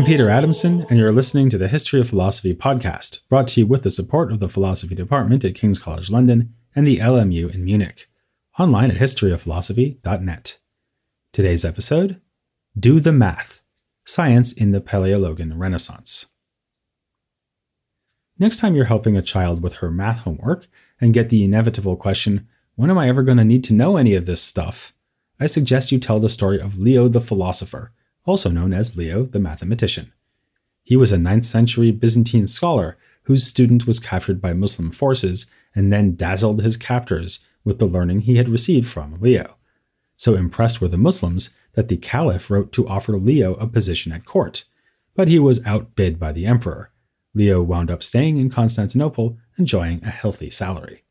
I'm Peter Adamson, and you're listening to the History of Philosophy podcast, brought to you with the support of the Philosophy Department at King's College London and the LMU in Munich, online at historyofphilosophy.net. Today's episode Do the Math Science in the Paleologan Renaissance. Next time you're helping a child with her math homework and get the inevitable question, When am I ever going to need to know any of this stuff? I suggest you tell the story of Leo the philosopher also known as Leo the mathematician. He was a 9th century Byzantine scholar whose student was captured by Muslim forces and then dazzled his captors with the learning he had received from Leo. So impressed were the Muslims that the caliph wrote to offer Leo a position at court, but he was outbid by the emperor. Leo wound up staying in Constantinople, enjoying a healthy salary.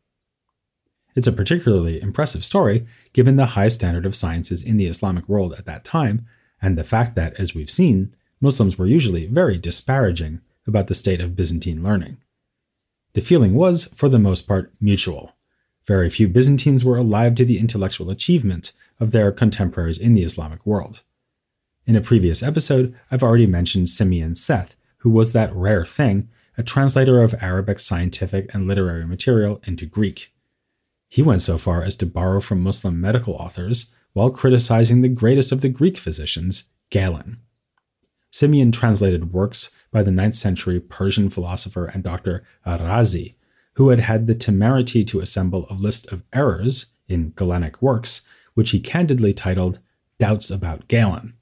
It's a particularly impressive story given the high standard of sciences in the Islamic world at that time and the fact that, as we've seen, Muslims were usually very disparaging about the state of Byzantine learning. The feeling was, for the most part, mutual. Very few Byzantines were alive to the intellectual achievement of their contemporaries in the Islamic world. In a previous episode, I've already mentioned Simeon Seth, who was that rare thing, a translator of Arabic scientific and literary material into Greek. He went so far as to borrow from Muslim medical authors while criticizing the greatest of the Greek physicians, Galen. Simeon translated works by the 9th century Persian philosopher and doctor Ar-Razi, who had had the temerity to assemble a list of errors in Galenic works, which he candidly titled Doubts About Galen.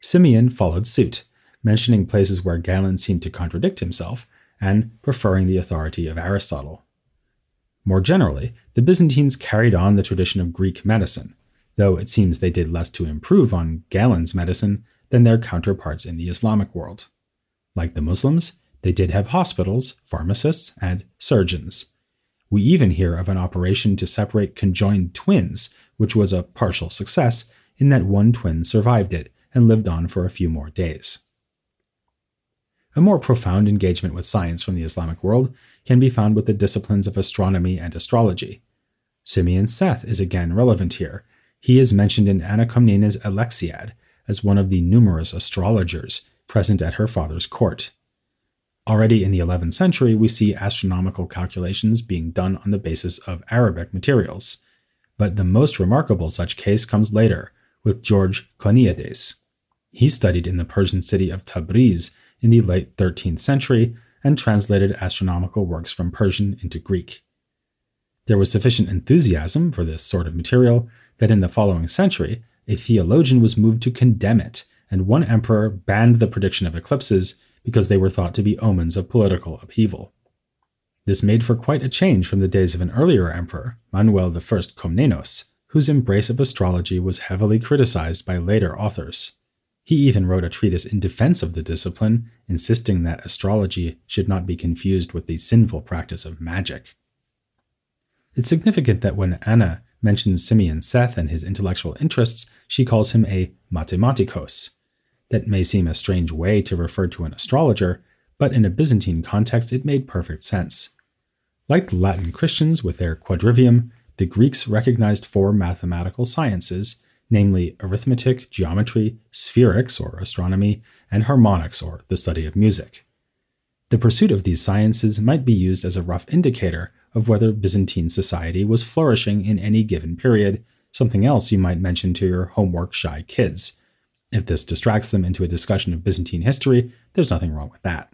Simeon followed suit, mentioning places where Galen seemed to contradict himself and preferring the authority of Aristotle. More generally, the Byzantines carried on the tradition of Greek medicine, though it seems they did less to improve on Galen's medicine than their counterparts in the Islamic world. Like the Muslims, they did have hospitals, pharmacists, and surgeons. We even hear of an operation to separate conjoined twins, which was a partial success in that one twin survived it and lived on for a few more days. A more profound engagement with science from the Islamic world can be found with the disciplines of astronomy and astrology. Simeon Seth is again relevant here, he is mentioned in Anna Komnena's Alexiad as one of the numerous astrologers present at her father's court. Already in the 11th century, we see astronomical calculations being done on the basis of Arabic materials, but the most remarkable such case comes later with George Choniades. He studied in the Persian city of Tabriz in the late 13th century and translated astronomical works from Persian into Greek. There was sufficient enthusiasm for this sort of material that in the following century, a theologian was moved to condemn it, and one emperor banned the prediction of eclipses because they were thought to be omens of political upheaval. This made for quite a change from the days of an earlier emperor, Manuel I Komnenos, whose embrace of astrology was heavily criticized by later authors. He even wrote a treatise in defense of the discipline, insisting that astrology should not be confused with the sinful practice of magic. It's significant that when Anna mentions Simeon Seth and his intellectual interests, she calls him a mathematikos. That may seem a strange way to refer to an astrologer, but in a Byzantine context it made perfect sense. Like the Latin Christians with their quadrivium, the Greeks recognized four mathematical sciences, namely arithmetic, geometry, spherics or astronomy, and harmonics or the study of music. The pursuit of these sciences might be used as a rough indicator of whether Byzantine society was flourishing in any given period, something else you might mention to your homework shy kids. If this distracts them into a discussion of Byzantine history, there's nothing wrong with that.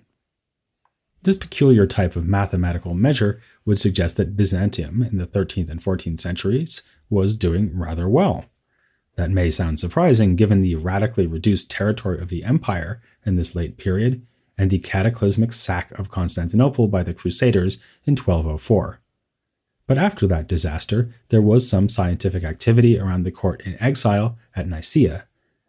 This peculiar type of mathematical measure would suggest that Byzantium in the 13th and 14th centuries was doing rather well. That may sound surprising given the radically reduced territory of the empire in this late period and the cataclysmic sack of Constantinople by the Crusaders in 1204. But after that disaster, there was some scientific activity around the court in exile at Nicaea,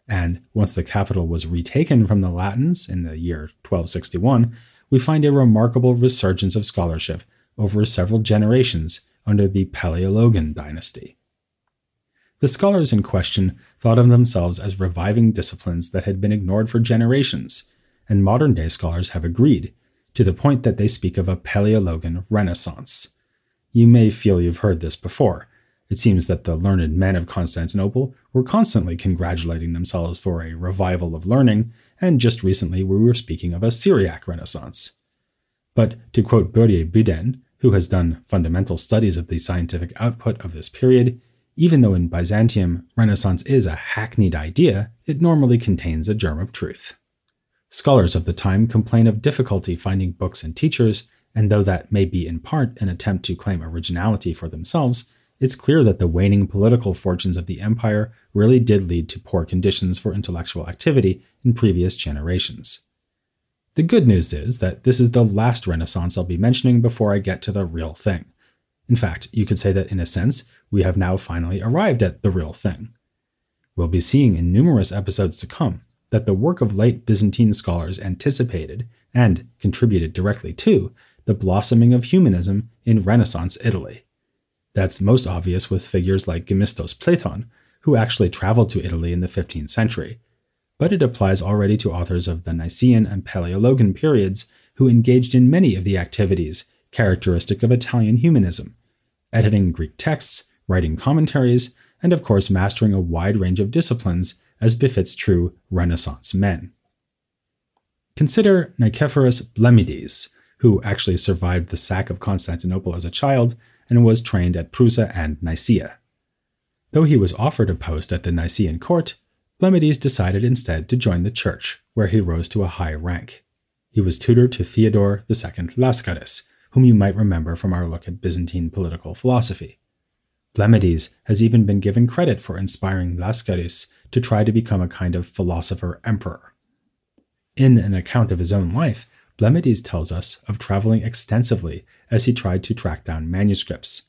and once the capital was retaken from the Latins in the year 1261, we find a remarkable resurgence of scholarship over several generations under the Paleologan dynasty. The scholars in question thought of themselves as reviving disciplines that had been ignored for generations, and modern day scholars have agreed, to the point that they speak of a Paleologan Renaissance. You may feel you've heard this before. It seems that the learned men of Constantinople were constantly congratulating themselves for a revival of learning, and just recently we were speaking of a Syriac Renaissance. But to quote Börje Bydén, who has done fundamental studies of the scientific output of this period, even though in Byzantium Renaissance is a hackneyed idea, it normally contains a germ of truth. Scholars of the time complain of difficulty finding books and teachers, and though that may be in part an attempt to claim originality for themselves, it's clear that the waning political fortunes of the empire really did lead to poor conditions for intellectual activity in previous generations. The good news is that this is the last Renaissance I'll be mentioning before I get to the real thing. In fact, you could say that in a sense, we have now finally arrived at the real thing. We'll be seeing in numerous episodes to come that the work of late Byzantine scholars anticipated and contributed directly to the blossoming of humanism in Renaissance Italy. That's most obvious with figures like Gemistos Plethon, who actually traveled to Italy in the 15th century, but it applies already to authors of the Nicene and Paleologan periods who engaged in many of the activities characteristic of Italian humanism, editing Greek texts, writing commentaries, and of course mastering a wide range of disciplines as befits true Renaissance men. Consider Nicephorus Blemmydes, who actually survived the sack of Constantinople as a child and was trained at Prusa and Nicaea. Though he was offered a post at the Nicaean court, Blemmydes decided instead to join the church, where he rose to a high rank. He was tutor to Theodore II Lascaris, whom you might remember from our look at Byzantine political philosophy. Blemmydes has even been given credit for inspiring Lascaris to try to become a kind of philosopher emperor. In an account of his own life, Blemmydes tells us of traveling extensively as he tried to track down manuscripts.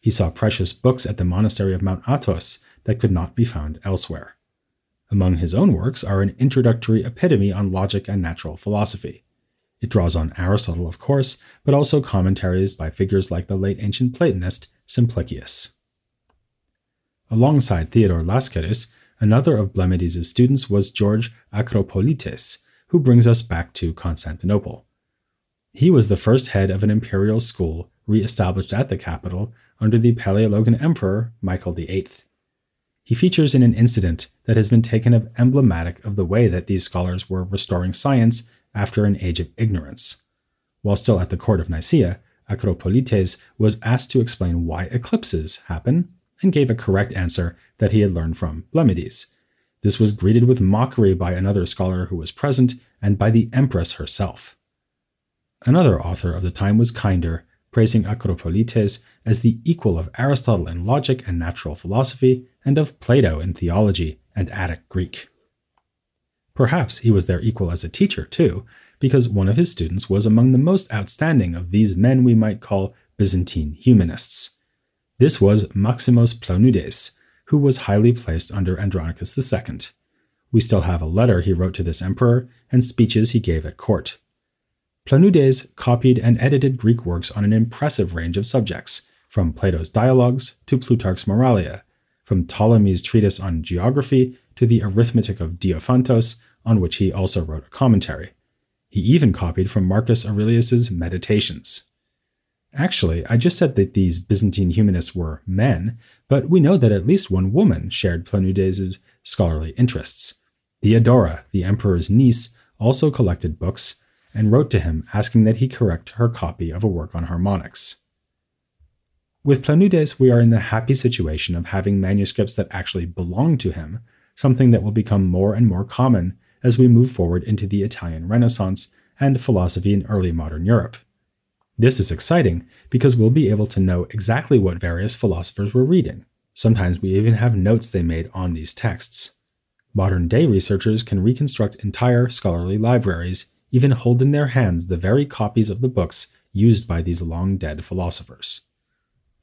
He saw precious books at the monastery of Mount Athos that could not be found elsewhere. Among his own works are an introductory epitome on logic and natural philosophy. It draws on Aristotle, of course, but also commentaries by figures like the late ancient Platonist Simplicius. Alongside Theodore Lascaris, Another of Blemmydes' students was George Acropolites, who brings us back to Constantinople. He was the first head of an imperial school re established at the capital under the Paleologan emperor Michael VIII. He features in an incident that has been taken as emblematic of the way that these scholars were restoring science after an age of ignorance. While still at the court of Nicaea, Acropolites was asked to explain why eclipses happen and gave a correct answer that he had learned from Blemmydes. This was greeted with mockery by another scholar who was present and by the empress herself. Another author of the time was Kinder, praising Acropolites as the equal of Aristotle in logic and natural philosophy and of Plato in theology and Attic Greek. Perhaps he was their equal as a teacher, too, because one of his students was among the most outstanding of these men we might call Byzantine humanists. This was Maximus Planudes, who was highly placed under Andronicus II. We still have a letter he wrote to this emperor and speeches he gave at court. Planudes copied and edited Greek works on an impressive range of subjects, from Plato's Dialogues to Plutarch's Moralia, from Ptolemy's treatise on geography to the Arithmetic of Diophantus, on which he also wrote a commentary. He even copied from Marcus Aurelius's Meditations. Actually, I just said that these Byzantine humanists were men, but we know that at least one woman shared Planudes' scholarly interests. Theodora, the emperor's niece, also collected books and wrote to him asking that he correct her copy of a work on harmonics. With Planudes, we are in the happy situation of having manuscripts that actually belong to him, something that will become more and more common as we move forward into the Italian Renaissance and philosophy in early modern Europe. This is exciting because we'll be able to know exactly what various philosophers were reading. Sometimes we even have notes they made on these texts. Modern day researchers can reconstruct entire scholarly libraries, even hold in their hands the very copies of the books used by these long dead philosophers.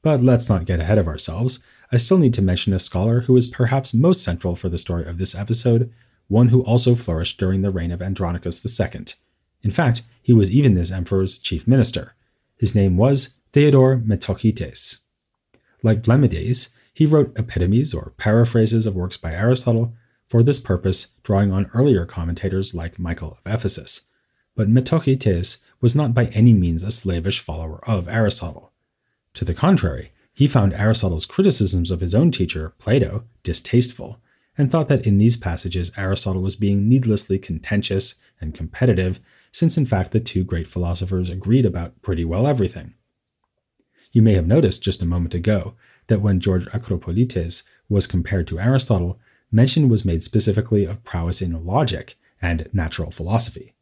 But let's not get ahead of ourselves. I still need to mention a scholar who is perhaps most central for the story of this episode, one who also flourished during the reign of Andronicus II. In fact, he was even this emperor's chief minister. His name was Theodore Metochites. Like Blemmydes, he wrote epitomes or paraphrases of works by Aristotle, for this purpose drawing on earlier commentators like Michael of Ephesus. But Metochites was not by any means a slavish follower of Aristotle. To the contrary, he found Aristotle's criticisms of his own teacher, Plato, distasteful, and thought that in these passages Aristotle was being needlessly contentious and competitive, since in fact the two great philosophers agreed about pretty well everything. You may have noticed just a moment ago that when George Akropolites was compared to Aristotle, mention was made specifically of prowess in logic and natural philosophy.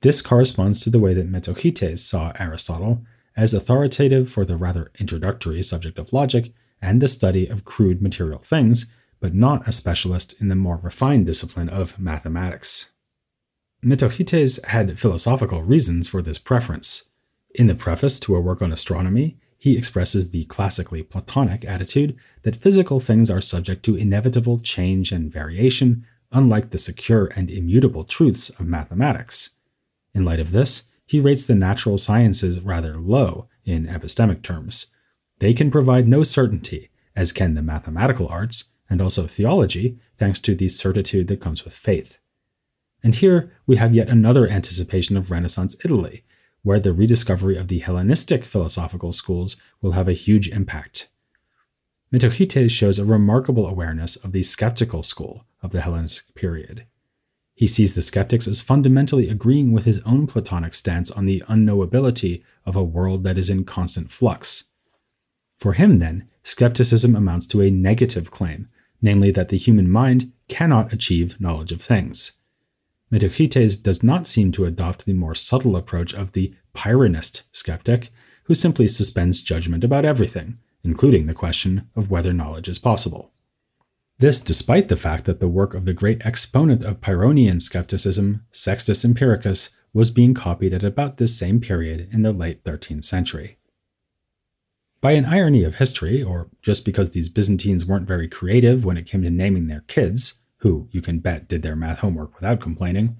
This corresponds to the way that Metochites saw Aristotle as authoritative for the rather introductory subject of logic and the study of crude material things, but not a specialist in the more refined discipline of mathematics. Metochites had philosophical reasons for this preference. In the preface to a work on astronomy, he expresses the classically Platonic attitude that physical things are subject to inevitable change and variation, unlike the secure and immutable truths of mathematics. In light of this, he rates the natural sciences rather low in epistemic terms. They can provide no certainty, as can the mathematical arts, and also theology, thanks to the certitude that comes with faith. And here we have yet another anticipation of Renaissance Italy, where the rediscovery of the Hellenistic philosophical schools will have a huge impact. Metochites shows a remarkable awareness of the skeptical school of the Hellenistic period. He sees the skeptics as fundamentally agreeing with his own Platonic stance on the unknowability of a world that is in constant flux. For him, then, skepticism amounts to a negative claim, namely that the human mind cannot achieve knowledge of things. Metochites does not seem to adopt the more subtle approach of the Pyrrhonist skeptic, who simply suspends judgment about everything, including the question of whether knowledge is possible. This despite the fact that the work of the great exponent of Pyrrhonian skepticism, Sextus Empiricus, was being copied at about this same period in the late 13th century. By an irony of history, or just because these Byzantines weren't very creative when it came to naming their kids, who you can bet did their math homework without complaining,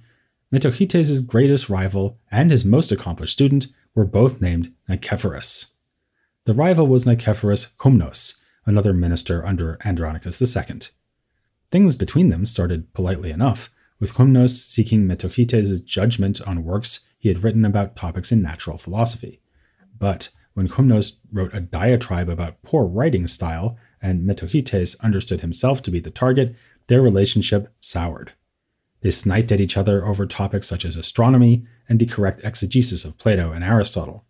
Metochites' greatest rival and his most accomplished student were both named Nicephorus. The rival was Nicephorus Komnenos, another minister under Andronicus II. Things between them started politely enough, with Komnenos seeking Metochites' judgment on works he had written about topics in natural philosophy. But when Komnenos wrote a diatribe about poor writing style, and Metochites understood himself to be the target, their relationship soured. They sniped at each other over topics such as astronomy and the correct exegesis of Plato and Aristotle.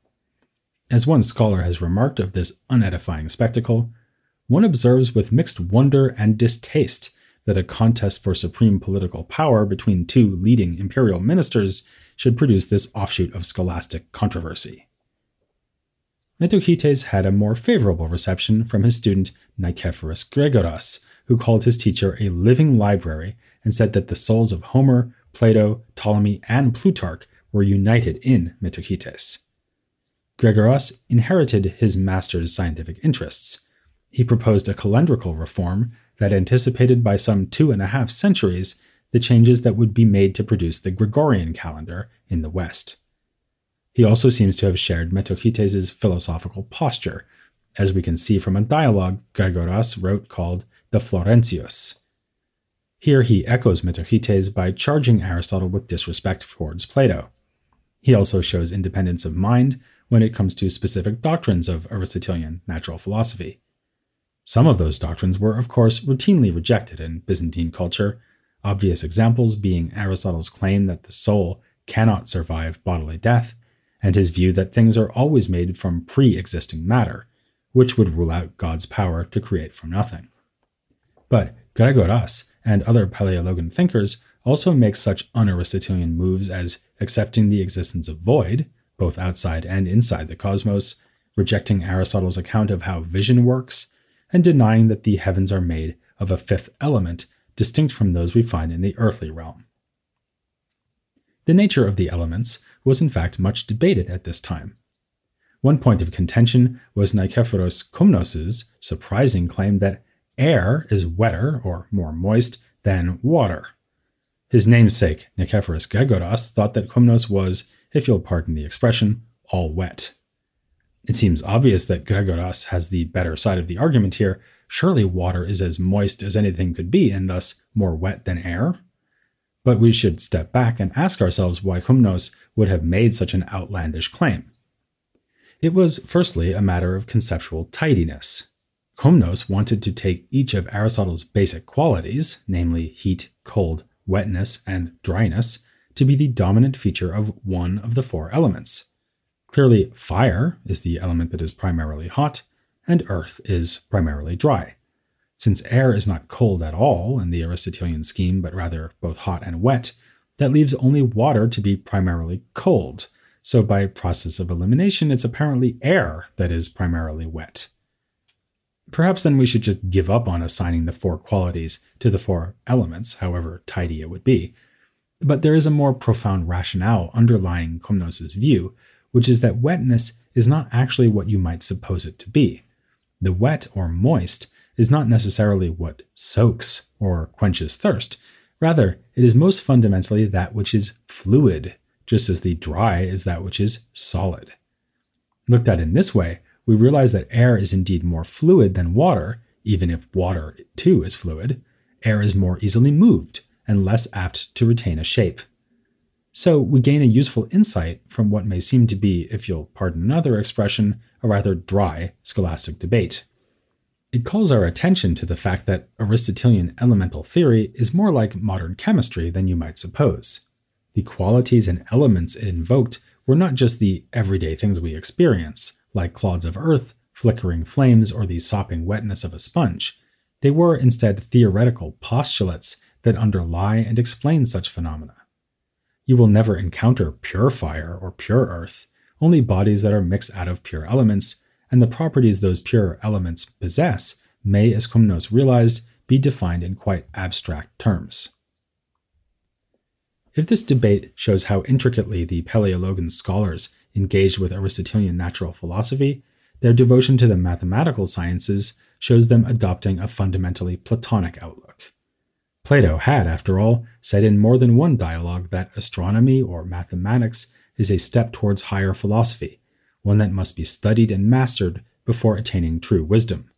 As one scholar has remarked of this unedifying spectacle, one observes with mixed wonder and distaste that a contest for supreme political power between two leading imperial ministers should produce this offshoot of scholastic controversy. Metochites had a more favorable reception from his student Nicephorus Gregoras, who called his teacher a living library and said that the souls of Homer, Plato, Ptolemy, and Plutarch were united in Metochites. Gregoras inherited his master's scientific interests. He proposed a calendrical reform that anticipated by some two and a half centuries the changes that would be made to produce the Gregorian calendar in the West. He also seems to have shared Metochites' philosophical posture, as we can see from a dialogue Gregoras wrote called the Florentius. Here he echoes Metochites by charging Aristotle with disrespect towards Plato. He also shows independence of mind when it comes to specific doctrines of Aristotelian natural philosophy. Some of those doctrines were, of course, routinely rejected in Byzantine culture, obvious examples being Aristotle's claim that the soul cannot survive bodily death, and his view that things are always made from pre existing matter, which would rule out God's power to create from nothing. But Gregoras and other Paleologan thinkers also make such un Aristotelian moves as accepting the existence of void, both outside and inside the cosmos, rejecting Aristotle's account of how vision works, and denying that the heavens are made of a fifth element distinct from those we find in the earthly realm. The nature of the elements was in fact much debated at this time. One point of contention was Nikephoros Komnenos' surprising claim that Air is wetter, or more moist, than water. His namesake, Nicephorus Gregoras, thought that Komnenos was, if you'll pardon the expression, all wet. It seems obvious that Gregoras has the better side of the argument here. Surely water is as moist as anything could be, and thus more wet than air? But we should step back and ask ourselves why Komnenos would have made such an outlandish claim. It was, firstly, a matter of conceptual tidiness. Komnenos wanted to take each of Aristotle's basic qualities, namely heat, cold, wetness, and dryness, to be the dominant feature of one of the four elements. Clearly, fire is the element that is primarily hot, and earth is primarily dry. Since air is not cold at all in the Aristotelian scheme, but rather both hot and wet, that leaves only water to be primarily cold. So, by process of elimination, it's apparently air that is primarily wet. Perhaps then we should just give up on assigning the four qualities to the four elements, however tidy it would be. But there is a more profound rationale underlying Komnenos' view, which is that wetness is not actually what you might suppose it to be. The wet or moist is not necessarily what soaks or quenches thirst. Rather, it is most fundamentally that which is fluid, just as the dry is that which is solid. Looked at in this way, we realize that air is indeed more fluid than water, even if water too is fluid. Air is more easily moved and less apt to retain a shape. So we gain a useful insight from what may seem to be, if you'll pardon another expression, a rather dry scholastic debate. It calls our attention to the fact that Aristotelian elemental theory is more like modern chemistry than you might suppose. The qualities and elements it invoked were not just the everyday things we experience, like clods of earth, flickering flames, or the sopping wetness of a sponge. They were instead theoretical postulates that underlie and explain such phenomena. You will never encounter pure fire or pure earth, only bodies that are mixed out of pure elements, and the properties those pure elements possess may, as Komnenos realized, be defined in quite abstract terms. If this debate shows how intricately the Palaiologan scholars engaged with Aristotelian natural philosophy, their devotion to the mathematical sciences shows them adopting a fundamentally Platonic outlook. Plato had, after all, said in more than one dialogue that astronomy or mathematics is a step towards higher philosophy, one that must be studied and mastered before attaining true wisdom.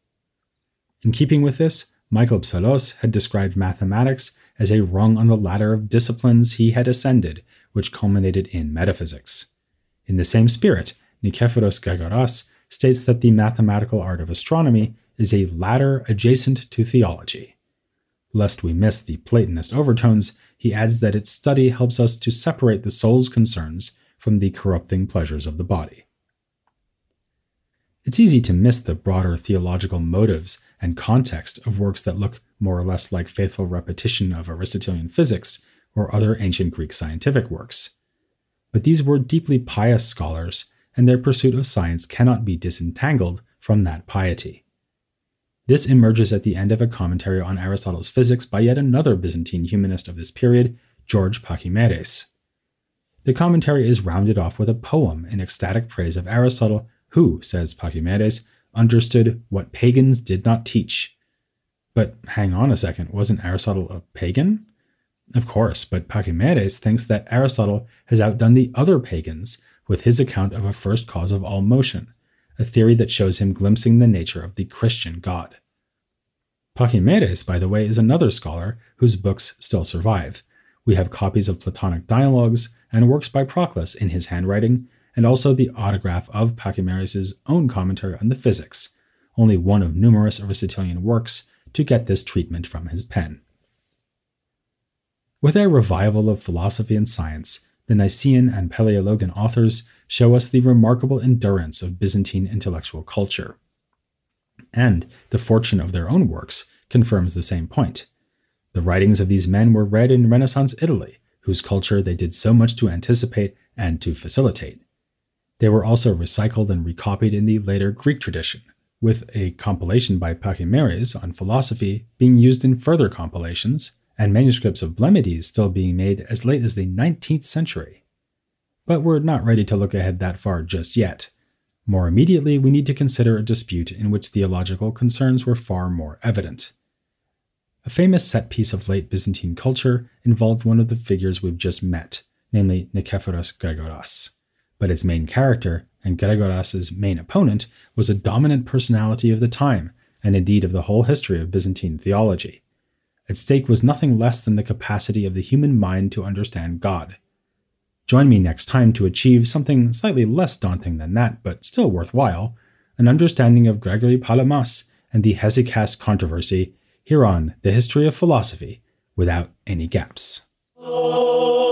In keeping with this, Michael Psellos had described mathematics as a rung on the ladder of disciplines he had ascended, which culminated in metaphysics. In the same spirit, Nikephoros Gregoras states that the mathematical art of astronomy is a ladder adjacent to theology. Lest we miss the Platonist overtones, he adds that its study helps us to separate the soul's concerns from the corrupting pleasures of the body. It's easy to miss the broader theological motives and context of works that look more or less like faithful repetition of Aristotelian physics or other ancient Greek scientific works. But these were deeply pious scholars, and their pursuit of science cannot be disentangled from that piety. This emerges at the end of a commentary on Aristotle's physics by yet another Byzantine humanist of this period, George Pachymeres. The commentary is rounded off with a poem in ecstatic praise of Aristotle, who, says Pachymeres, understood what pagans did not teach. But hang on a second, wasn't Aristotle a pagan? Of course, but Pachymeres thinks that Aristotle has outdone the other pagans with his account of a first cause of all motion, a theory that shows him glimpsing the nature of the Christian God. Pachymeres, by the way, is another scholar whose books still survive. We have copies of Platonic dialogues and works by Proclus in his handwriting, and also the autograph of Pachymeres' own commentary on the physics, only one of numerous Aristotelian works to get this treatment from his pen. With their revival of philosophy and science, the Nicene and Palaiologan authors show us the remarkable endurance of Byzantine intellectual culture and the fortune of their own works confirms the same point. The writings of these men were read in Renaissance Italy, whose culture they did so much to anticipate and to facilitate. They were also recycled and recopied in the later Greek tradition, with a compilation by Pachymeres on philosophy being used in further compilations, and manuscripts of Blemmydes still being made as late as the 19th century. But we're not ready to look ahead that far just yet. More immediately, we need to consider a dispute in which theological concerns were far more evident. A famous set piece of late Byzantine culture involved one of the figures we've just met, namely Nikephoros Gregoras. But its main character, and Gregoras's main opponent, was a dominant personality of the time, and indeed of the whole history of Byzantine theology. At stake was nothing less than the capacity of the human mind to understand God. Join me next time to achieve something slightly less daunting than that, but still worthwhile an understanding of Gregory Palamas and the hesychast controversy here on The History of Philosophy without any gaps. Oh.